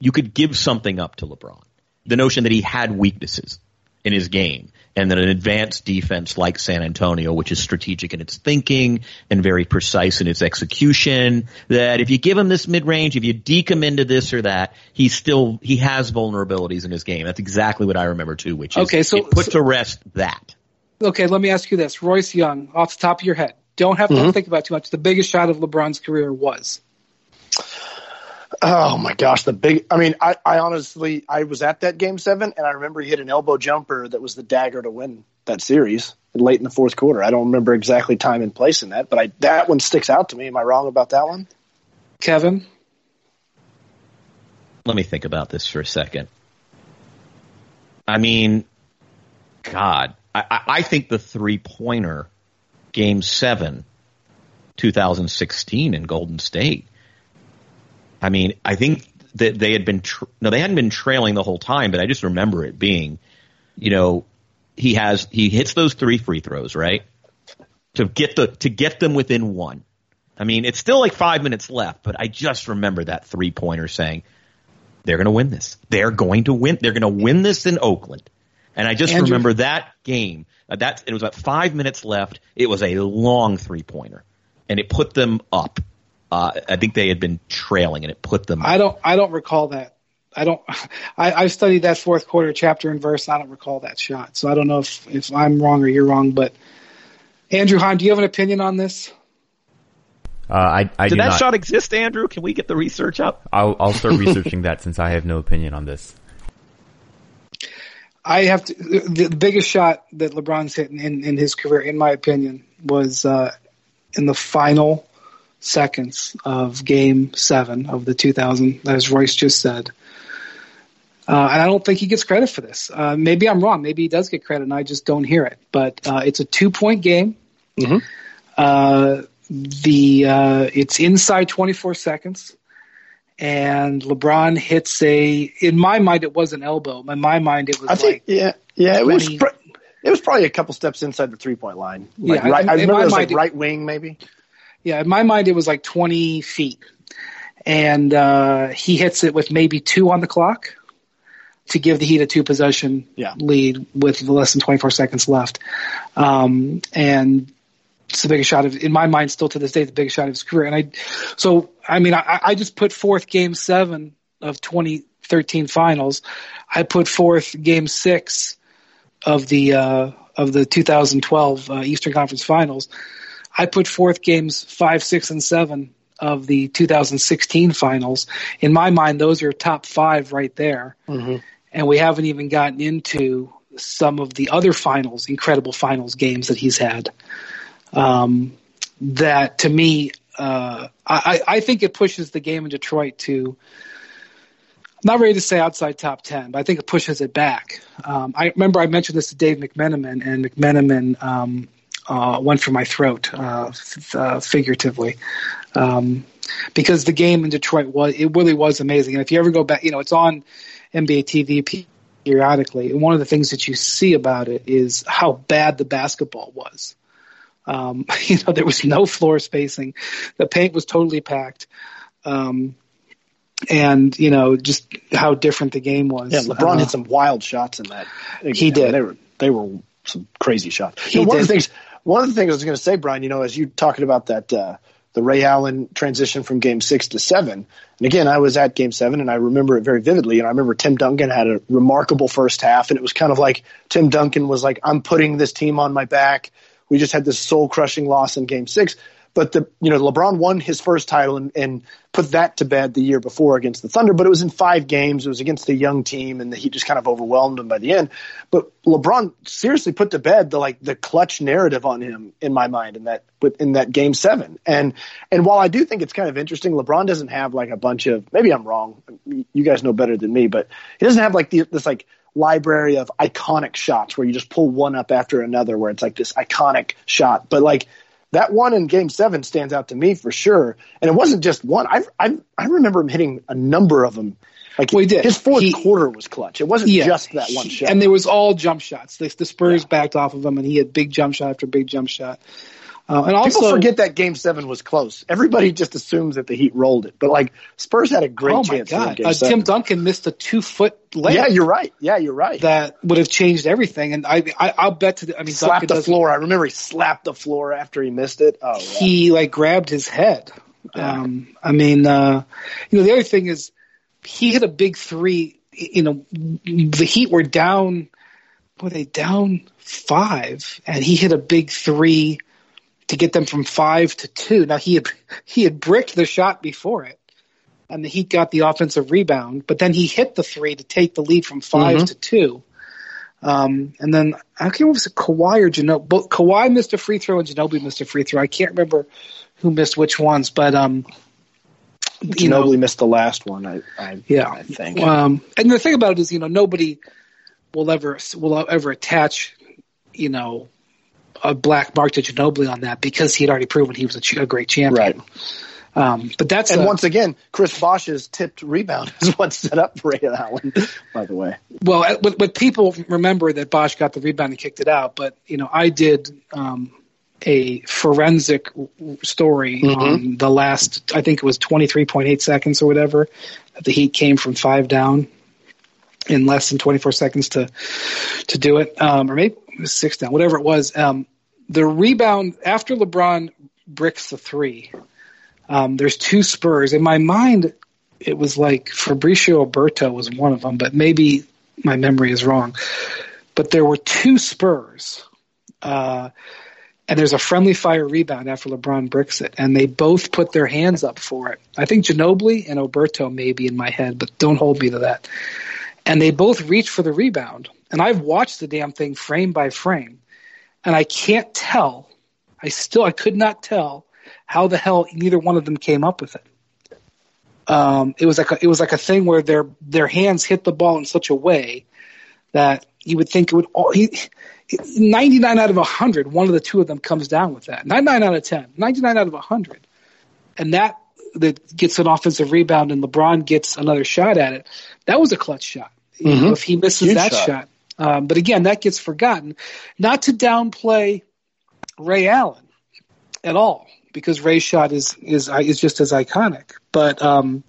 you could give something up to LeBron, the notion that he had weaknesses in his game, and that an advanced defense like San Antonio, which is strategic in its thinking and very precise in its execution, that if you give him this mid range, if you deke him into this or that, he still he has vulnerabilities in his game. That's exactly what I remember too, which is okay, so, put so, to rest that. Okay, let me ask you this. Royce Young, off the top of your head, don't have to mm-hmm. think about too much. The biggest shot of LeBron's career was. Oh my gosh, the big. I mean, I, I honestly, I was at that game seven, and I remember he hit an elbow jumper that was the dagger to win that series late in the fourth quarter. I don't remember exactly time and place in that, but I that one sticks out to me. Am I wrong about that one, Kevin? Let me think about this for a second. I mean, God, I, I think the three pointer game seven, 2016 in Golden State. I mean, I think that they had been, tra- no, they hadn't been trailing the whole time, but I just remember it being, you know, he has, he hits those three free throws, right? To get the, to get them within one. I mean, it's still like five minutes left, but I just remember that three pointer saying, they're going to win this. They're going to win. They're going to win this in Oakland. And I just Andrew. remember that game. Uh, that it was about five minutes left. It was a long three pointer, and it put them up. Uh, I think they had been trailing, and it put them. I don't. I don't recall that. I don't. I, I studied that fourth quarter chapter and verse. I don't recall that shot, so I don't know if if I'm wrong or you're wrong. But Andrew Hahn, do you have an opinion on this? Uh, I, I Did that not. shot exist, Andrew? Can we get the research up? I'll, I'll start researching that since I have no opinion on this. I have to. The, biggest shot that LeBron's hit in, in his career, in my opinion, was uh, in the final seconds of Game Seven of the 2000, as Royce just said. Uh, and I don't think he gets credit for this. Uh, maybe I'm wrong. Maybe he does get credit, and I just don't hear it. But uh, it's a two point game. Mm-hmm. Uh, the uh, it's inside 24 seconds and LeBron hits a. In my mind, it was an elbow. In my mind, it was. I like think yeah, yeah. It was. Pr- it was probably a couple steps inside the three point line. Like yeah, right, in, I remember it was like right wing maybe. Yeah, in my mind, it was like twenty feet, and uh, he hits it with maybe two on the clock to give the Heat a two possession yeah. lead with less than 24 seconds left. Um, and it's the biggest shot of, in my mind, still to this day, the biggest shot of his career. And I, so, I mean, I, I just put forth game seven of 2013 finals. I put forth game six of the, uh, of the 2012 uh, Eastern Conference finals. I put forth games five, six, and seven of the 2016 finals. In my mind, those are top five right there. Mm-hmm. And we haven't even gotten into some of the other finals, incredible finals games that he's had um, that to me, uh, I, I think it pushes the game in Detroit to. I'm not ready to say outside top 10, but I think it pushes it back. Um, I remember I mentioned this to Dave McMenamin, and McMenamin um, uh, went for my throat, uh, f- uh, figuratively, um, because the game in Detroit was it really was amazing. And if you ever go back, you know, it's on NBA TV periodically, and one of the things that you see about it is how bad the basketball was. Um, you know, there was no floor spacing. The paint was totally packed. Um, and you know just how different the game was. Yeah, LeBron uh, hit some wild shots in that. He did. They were they were some crazy shots. You know, one did. of the things one of the things I was going to say, Brian, you know, as you talking about that uh, the Ray Allen transition from Game Six to Seven, and again, I was at Game Seven, and I remember it very vividly. And I remember Tim Duncan had a remarkable first half, and it was kind of like Tim Duncan was like, "I'm putting this team on my back." We just had this soul crushing loss in game six. but the you know LeBron won his first title and, and put that to bed the year before against the Thunder, but it was in five games. It was against a young team, and the Heat just kind of overwhelmed him by the end. But LeBron seriously put to bed the like the clutch narrative on him in my mind in that in that game seven. And and while I do think it's kind of interesting, LeBron doesn't have like a bunch of maybe I'm wrong. You guys know better than me, but he doesn't have like the, this like library of iconic shots where you just pull one up after another where it's like this iconic shot. But like that one in game seven stands out to me for sure. And it wasn't just one. I, I, I remember him hitting a number of them. Like well, he did. his fourth he, quarter was clutch. It wasn't yeah, just that one shot. And there was all jump shots. The, the Spurs yeah. backed off of him and he had big jump shot after big jump shot. Uh, and also, people forget that Game Seven was close. Everybody just assumes that the Heat rolled it, but like Spurs had a great oh chance. Oh my god! Uh, Tim Duncan missed a two foot layup. Yeah, you're right. Yeah, you're right. That would have changed everything. And I, I will bet to. The, I mean, slapped Duncan the floor. I remember he slapped the floor after he missed it. Oh, yeah. he like grabbed his head. Um, I mean, uh, you know, the other thing is he hit a big three. You know, the Heat were down. Were they down five? And he hit a big three to get them from five to two. Now he had he had bricked the shot before it, and the Heat got the offensive rebound, but then he hit the three to take the lead from 5 mm-hmm. to two. Um, and then I can't remember if it was Kawhi or Ginobili. Both Kawhi missed a free throw and Ginobili missed a free throw. I can't remember who missed which ones, but um, Ginobili know, missed the last one. I, I yeah, I think. Um, and the thing about it is, you know, nobody will ever will ever attach, you know, a black mark to Ginobili on that because he had already proven he was a, ch- a great champion. Right. Um, but that's and a, once again, Chris Bosh's tipped rebound is what set up for Ray Allen. By the way, well, uh, but, but people remember that Bosh got the rebound and kicked it out. But you know, I did um, a forensic story mm-hmm. on the last. I think it was twenty three point eight seconds or whatever. That the Heat came from five down in less than twenty four seconds to to do it, um, or maybe six down, whatever it was. Um, the rebound after LeBron bricks the three, um, there's two Spurs. In my mind, it was like Fabricio Oberto was one of them, but maybe my memory is wrong. But there were two Spurs, uh, and there's a friendly fire rebound after LeBron bricks it, and they both put their hands up for it. I think Ginobili and Oberto may be in my head, but don't hold me to that. And they both reach for the rebound, and I've watched the damn thing frame by frame, and I can't tell. I still I could not tell how the hell neither one of them came up with it. Um, it was like a, it was like a thing where their their hands hit the ball in such a way that you would think it would all. He, 99 out of 100, one of the two of them comes down with that. 99 out of 10, 99 out of 100. And that that gets an offensive rebound and LeBron gets another shot at it. That was a clutch shot. Mm-hmm. Know, if he misses Huge that shot. shot, um, but again, that gets forgotten. Not to downplay Ray Allen at all, because Ray's shot is is is just as iconic. But um,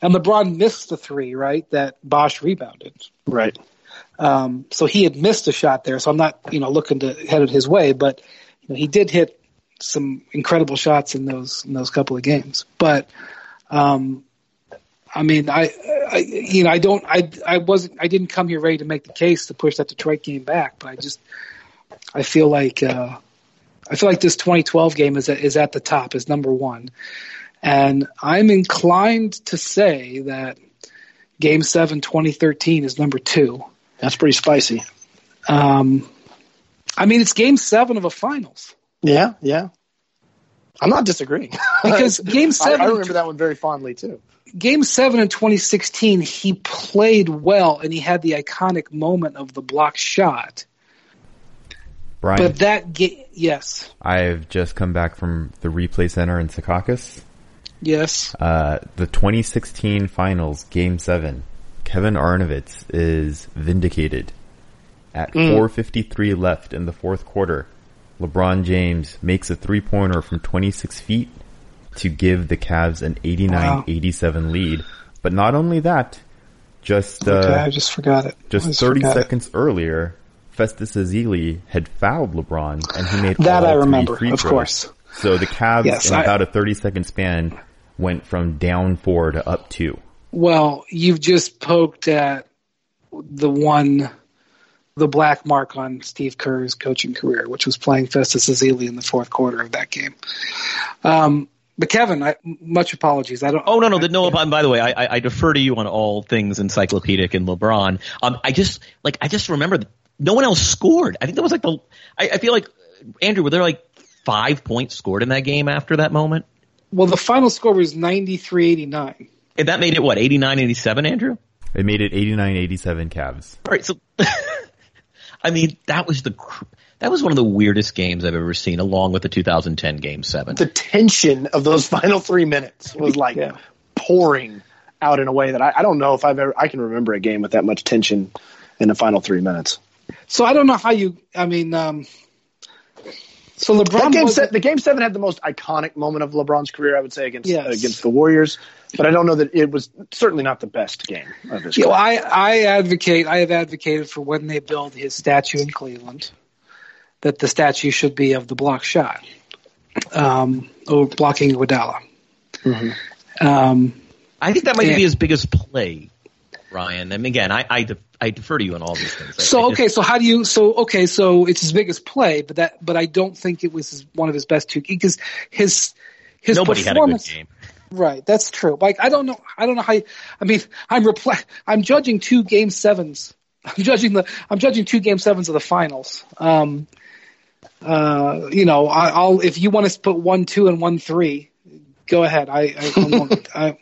and LeBron missed the three, right? That Bosh rebounded, right? Um, so he had missed a shot there. So I'm not, you know, looking to head it his way, but you know, he did hit some incredible shots in those in those couple of games. But um, I mean, I, I, you know, I don't, I, I wasn't, I didn't come here ready to make the case to push that Detroit game back, but I just, I feel like, uh, I feel like this 2012 game is at, is at the top, is number one, and I'm inclined to say that Game Seven 2013 is number two. That's pretty spicy. Um, I mean, it's Game Seven of a finals. Yeah, yeah. I'm not disagreeing because Game Seven. I, I remember that one very fondly too game seven in 2016, he played well and he had the iconic moment of the block shot. Brian, but that ga- yes, I've just come back from the replay center in Secaucus. Yes, uh, the 2016 finals, game seven. Kevin Arnovitz is vindicated. At mm. 4:53 left in the fourth quarter, LeBron James makes a three pointer from 26 feet to give the Cavs an 89-87 wow. lead. But not only that, just uh, okay, I just forgot it. Just 30 seconds it. earlier, Festus Ezeli had fouled LeBron, and he made that I remember, of throws. course. So the Cavs, yes, in I, about a 30 second span, went from down four to up two. Well, you've just poked at the one the black mark on Steve Kerr's coaching career, which was playing Festus Ezeli in the fourth quarter of that game. Um, but Kevin, I, much apologies. I don't. Oh no, no, no. I, by the way, I, I defer to you on all things encyclopedic and LeBron. Um, I just like I just remember no one else scored. I think that was like the. I, I feel like Andrew, were there like five points scored in that game after that moment? Well, the final score was 93-89. And that made it what 89-87, Andrew? It made it 89-87 Cavs. All right, so I mean that was the that was one of the weirdest games I've ever seen, along with the 2010 Game Seven. The tension of those final three minutes was like yeah. pouring out in a way that I, I, don't know if I've ever I can remember a game with that much tension in the final three minutes. So I don't know how you. I mean, um, so LeBron. That game se- the game seven had the most iconic moment of LeBron's career, I would say, against yes. uh, against the Warriors. But I don't know that it was certainly not the best game of his. Yeah, well, I I advocate. I have advocated for when they build his statue in Cleveland that the statue should be of the block shot, um, or blocking Iguodala. Mm-hmm. Um, I think that might and, be his biggest play, Ryan. And again, I I, I defer to you on all these things. I, so I just, okay, so how do you? So okay, so it's his biggest play, but that but I don't think it was his, one of his best two because his his nobody performance, had a good game. Right, that's true. Like I don't know, I don't know how. You, I mean, I'm repl- I'm judging two game sevens. I'm judging the I'm judging two game sevens of the finals. Um, uh, you know, I, will if you want to put one two and one three, go ahead. I, I, I won't. I,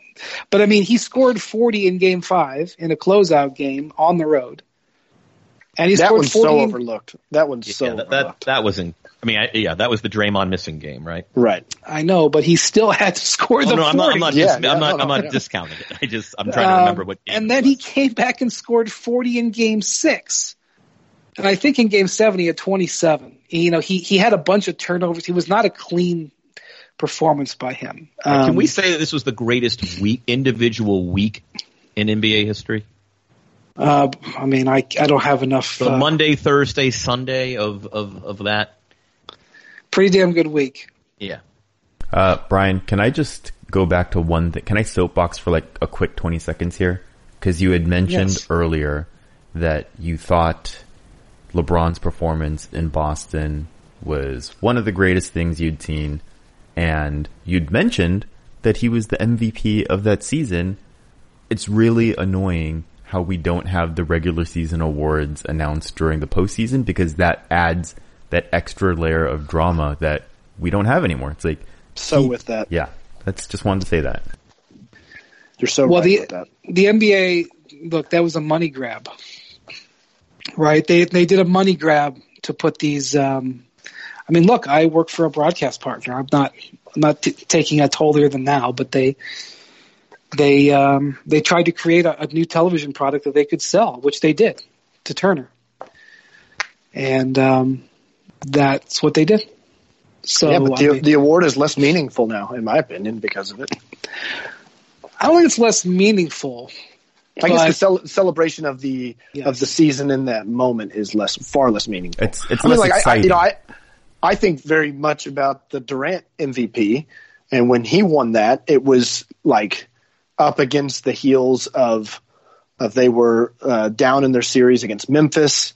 but I mean, he scored 40 in Game Five in a closeout game on the road, and he that scored one's 40 so in, overlooked. That one's yeah, so that, that, overlooked. that was in. I mean, I, yeah, that was the Draymond missing game, right? Right. I know, but he still had to score oh, the no, 40. I'm not. I'm not, Yeah, dis- yeah, I'm not, no, I'm not discounting it. I just I'm trying to remember Um, what. Game and then he came back and scored 40 in game six. And I think in game seven, he had 27. You know, he, he had a bunch of turnovers. He was not a clean performance by him. Um, Can we say that this was the greatest week, individual week in NBA history? Uh, I mean, I, I don't have enough. The Uh, Monday, Thursday, Sunday of, of, of that. pretty damn good week. Yeah. Uh, Brian, can I just go back to one thing? Can I soapbox for like a quick 20 seconds here? Because you had mentioned Yes. earlier that you thought LeBron's performance in Boston was one of the greatest things you'd seen. And you'd mentioned that he was the MVP of that season. It's really annoying how we don't have the regular season awards announced during the postseason because that adds that extra layer of drama that we don't have anymore. It's like, So he- with that, yeah, that's just wanted to say that. you're so Well, right the with that. the NBA look that was a money grab, right? They they did a money grab to put these. Um, I mean, look, I work for a broadcast partner. I'm not I'm not t- taking a holier than now, but they they um, they tried to create a, a new television product that they could sell, which they did to Turner, and um, that's what they did. So yeah, but the, I, mean, the award is less meaningful now, in my opinion, because of it. I don't think it's less meaningful. I guess the cel- celebration of the Yes. of the season in that moment is less, far less meaningful. It's it's I mean, less like I, I, you know, I I think very much about the Durant MVP, and when he won that, it was like up against the heels of of they were uh, down in their series against Memphis,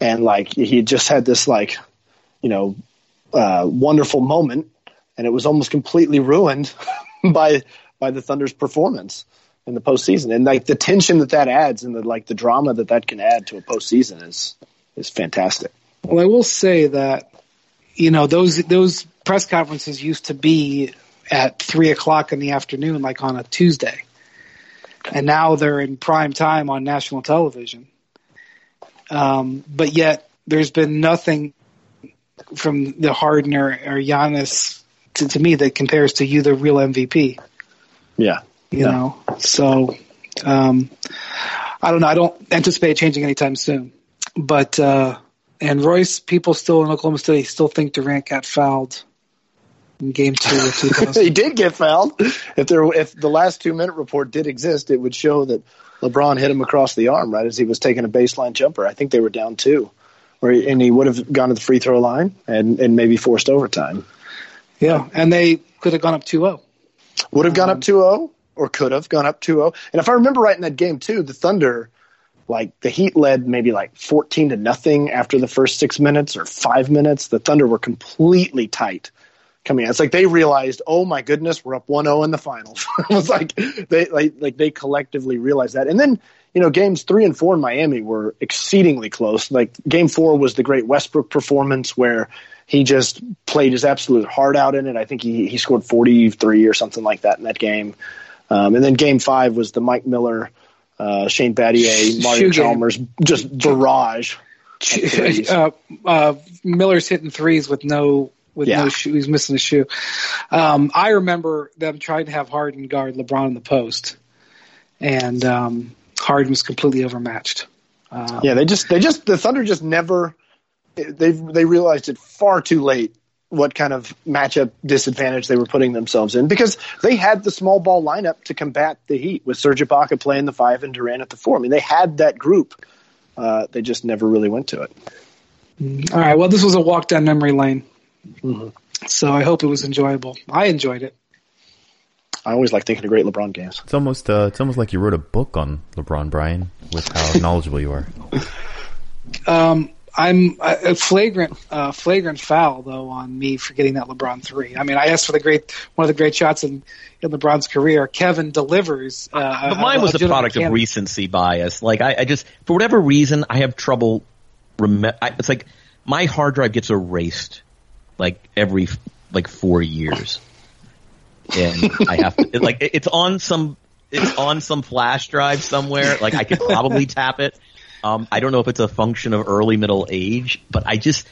and like he just had this like you know uh, wonderful moment, and it was almost completely ruined by by the Thunder's performance in the postseason, and like the tension that that adds, and the like the drama that that can add to a postseason is is fantastic. Well, I will say that you know those those press conferences used to be at three o'clock in the afternoon, like on a Tuesday, and now they're in prime time on national television. Um, but yet, there's been nothing from the Harden or, or Giannis to, to me that compares to you, the real MVP. Yeah, You Yeah. know, so um, I don't know. I don't anticipate changing anytime soon. But uh, and Royce, people still in Oklahoma City still think Durant got fouled in Game Two of 2000. he did get fouled. If there, if the last two minute report did exist, it would show that LeBron hit him across the arm right as he was taking a baseline jumper. I think they were down two, or and he would have gone to the free throw line and and maybe forced overtime. yeah, and they could have gone up 2-0. Would have gone up 2-0 or could have gone up 2-0. And if I remember right in that game too, the Thunder like the Heat led maybe like 14 to nothing after the first six minutes or five minutes. The Thunder were completely tight coming out. It's like they realized, oh my goodness, we're up 1-0 in the finals. it was like they like like they collectively realized that. And then you know games three and four in Miami were exceedingly close. Like game four was the great Westbrook performance where he just played his absolute heart out in it. I think he he scored 43 or something like that in that game. Um, and then game five was the Mike Miller uh, Shane Battier, Mario Chalmers, just barrage. Uh, uh, Miller's hitting threes with no with yeah. no shoe. He's missing a shoe. Um, I remember them trying to have Harden guard LeBron in the post, and um, Harden was completely overmatched. Um, yeah, they just they just the Thunder just never they they realized it far too late what kind of matchup disadvantage they were putting themselves in because they had the small ball lineup to combat the Heat with Serge Ibaka playing the five and Durant at the four. I mean, they had that group. Uh, they just never really went to it. All right. Well, this was a walk down memory lane. Mm-hmm. So I hope it was enjoyable. I enjoyed it. I always like thinking of great LeBron games. It's almost uh, it's almost like you wrote a book on LeBron, Brian, with how knowledgeable you are. Um, I'm a flagrant, uh, flagrant foul though on me for getting that LeBron three. I mean, I asked for the great, one of the great shots in, in LeBron's career. Kevin delivers. Uh, but mine was a, a product of recency bias. Like I, I, just, for whatever reason, I have trouble. Rem- I, it's like my hard drive gets erased like every like four years, and I have to like it's on some it's on some flash drive somewhere. Like I could probably tap it um, I don't know if it's a function of early middle age, but I just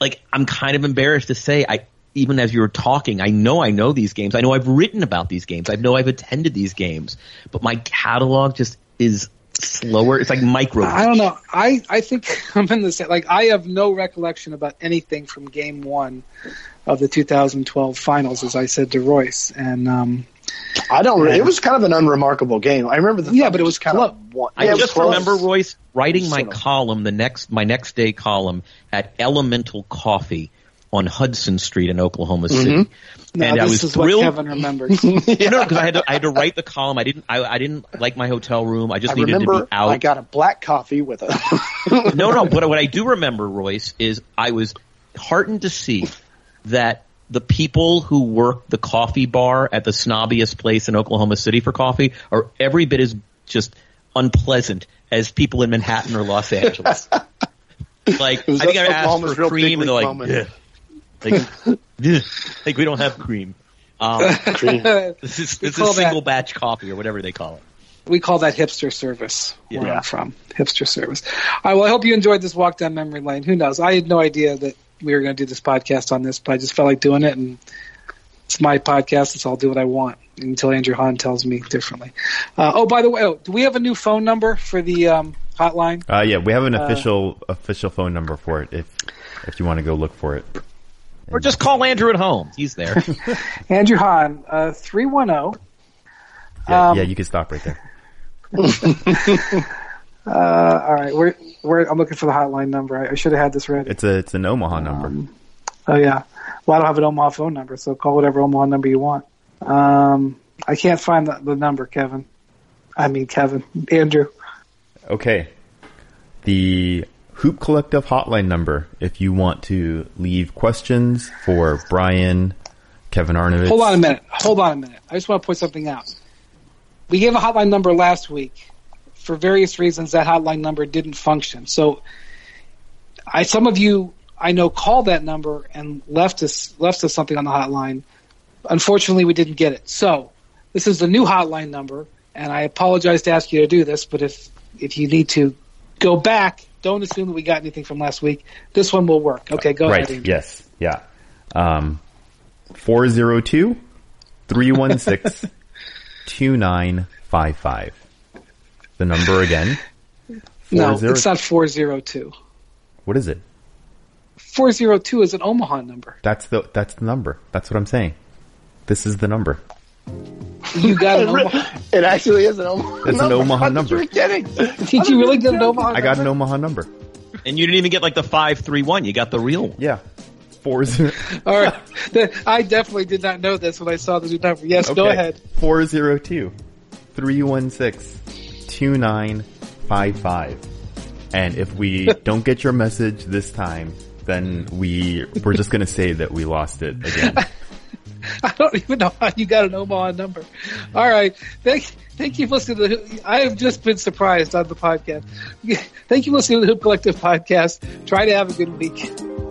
like I'm kind of embarrassed to say I even as you were talking, I know I know these games. I know I've written about these games. I know I've attended these games, but my catalog just is slower. It's like micro. I don't know. I, I think I'm in the same, like I have no recollection about anything from game one of the 2012 finals, as I said to Royce. And, um, I don't. Really, it was kind of an unremarkable game. I remember the yeah, but it was kind of. Yeah, I just remember Royce writing my column the next my next day column at Elemental Coffee on Hudson Street in Oklahoma City. Mm-hmm. And no, I was thrilled. Kevin remembers. yeah. No, because I had to I had to write the column. I didn't I, I didn't like my hotel room. I just I needed to be out. I got a black coffee with a. no, no. What what I do remember, Royce, is I was heartened to see that the people who work the coffee bar at the snobbiest place in Oklahoma City for coffee are every bit as just unpleasant as people in Manhattan or Los Angeles. like I think I asked for cream and they're like, yeah. like, like we don't have cream. Um, this is this is single that, batch coffee or whatever they call it. We call that hipster service yeah. where I'm from. Hipster service. All right, well, I hope you enjoyed this walk down memory lane. Who knows? I had no idea that we were going to do this podcast on this, but I just felt like doing it, and it's my podcast, so I'll do what I want until Andrew Hahn tells me differently. Uh, oh, by the way, oh, do we have a new phone number for the um, hotline? Uh, yeah, we have an uh, official official phone number for it. If if you want to go look for it, or just call Andrew at home. He's there. Andrew Hahn, uh, three one zero. Oh. Yeah, um, yeah, you can stop right there. uh, all right, where I'm looking for the hotline number. I, I should have had this ready. It's a it's an Omaha number. Um, oh yeah. Well, I don't have an Omaha phone number, so call whatever Omaha number you want. Um, I can't find the, the number, Kevin. I mean, Kevin, Andrew. Okay. The Hoop Collective hotline number, if you want to leave questions for Brian, Kevin Arnovitz. Hold on a minute. Hold on a minute. I just want to point something out. We gave a hotline number last week for various reasons, that hotline number didn't function. So, I some of you I know called that number and left us left us something on the hotline. Unfortunately, we didn't get it. So, this is the new hotline number, and I apologize to ask you to do this, but if if you need to go back, don't assume that we got anything from last week. This one will work. Okay, go right. ahead. Yes. Yeah. Um, 402 316 2955 the number again? no, it's not 402. What is it? 402 is an Omaha number. That's the that's the number. That's what I'm saying. This is the number. You got an Omaha. It actually is an Omaha. It's number. an Omaha number. You're kidding. Did you really get an Omaha? I got an Omaha number. And you didn't even get like the five three one. You got the real one. Yeah. Four zero. All right. I definitely did not know this when I saw the new number. Yes, okay. go ahead. Four zero two three one six 2955. And if we don't get your message this time, then we we're just gonna say that we lost it again. I don't even know how you got an Omaha number. All right. Thank, thank you for listening to the, I have just been surprised on the podcast. Thank you for listening to the Hoop Collective podcast. Try to have a good week.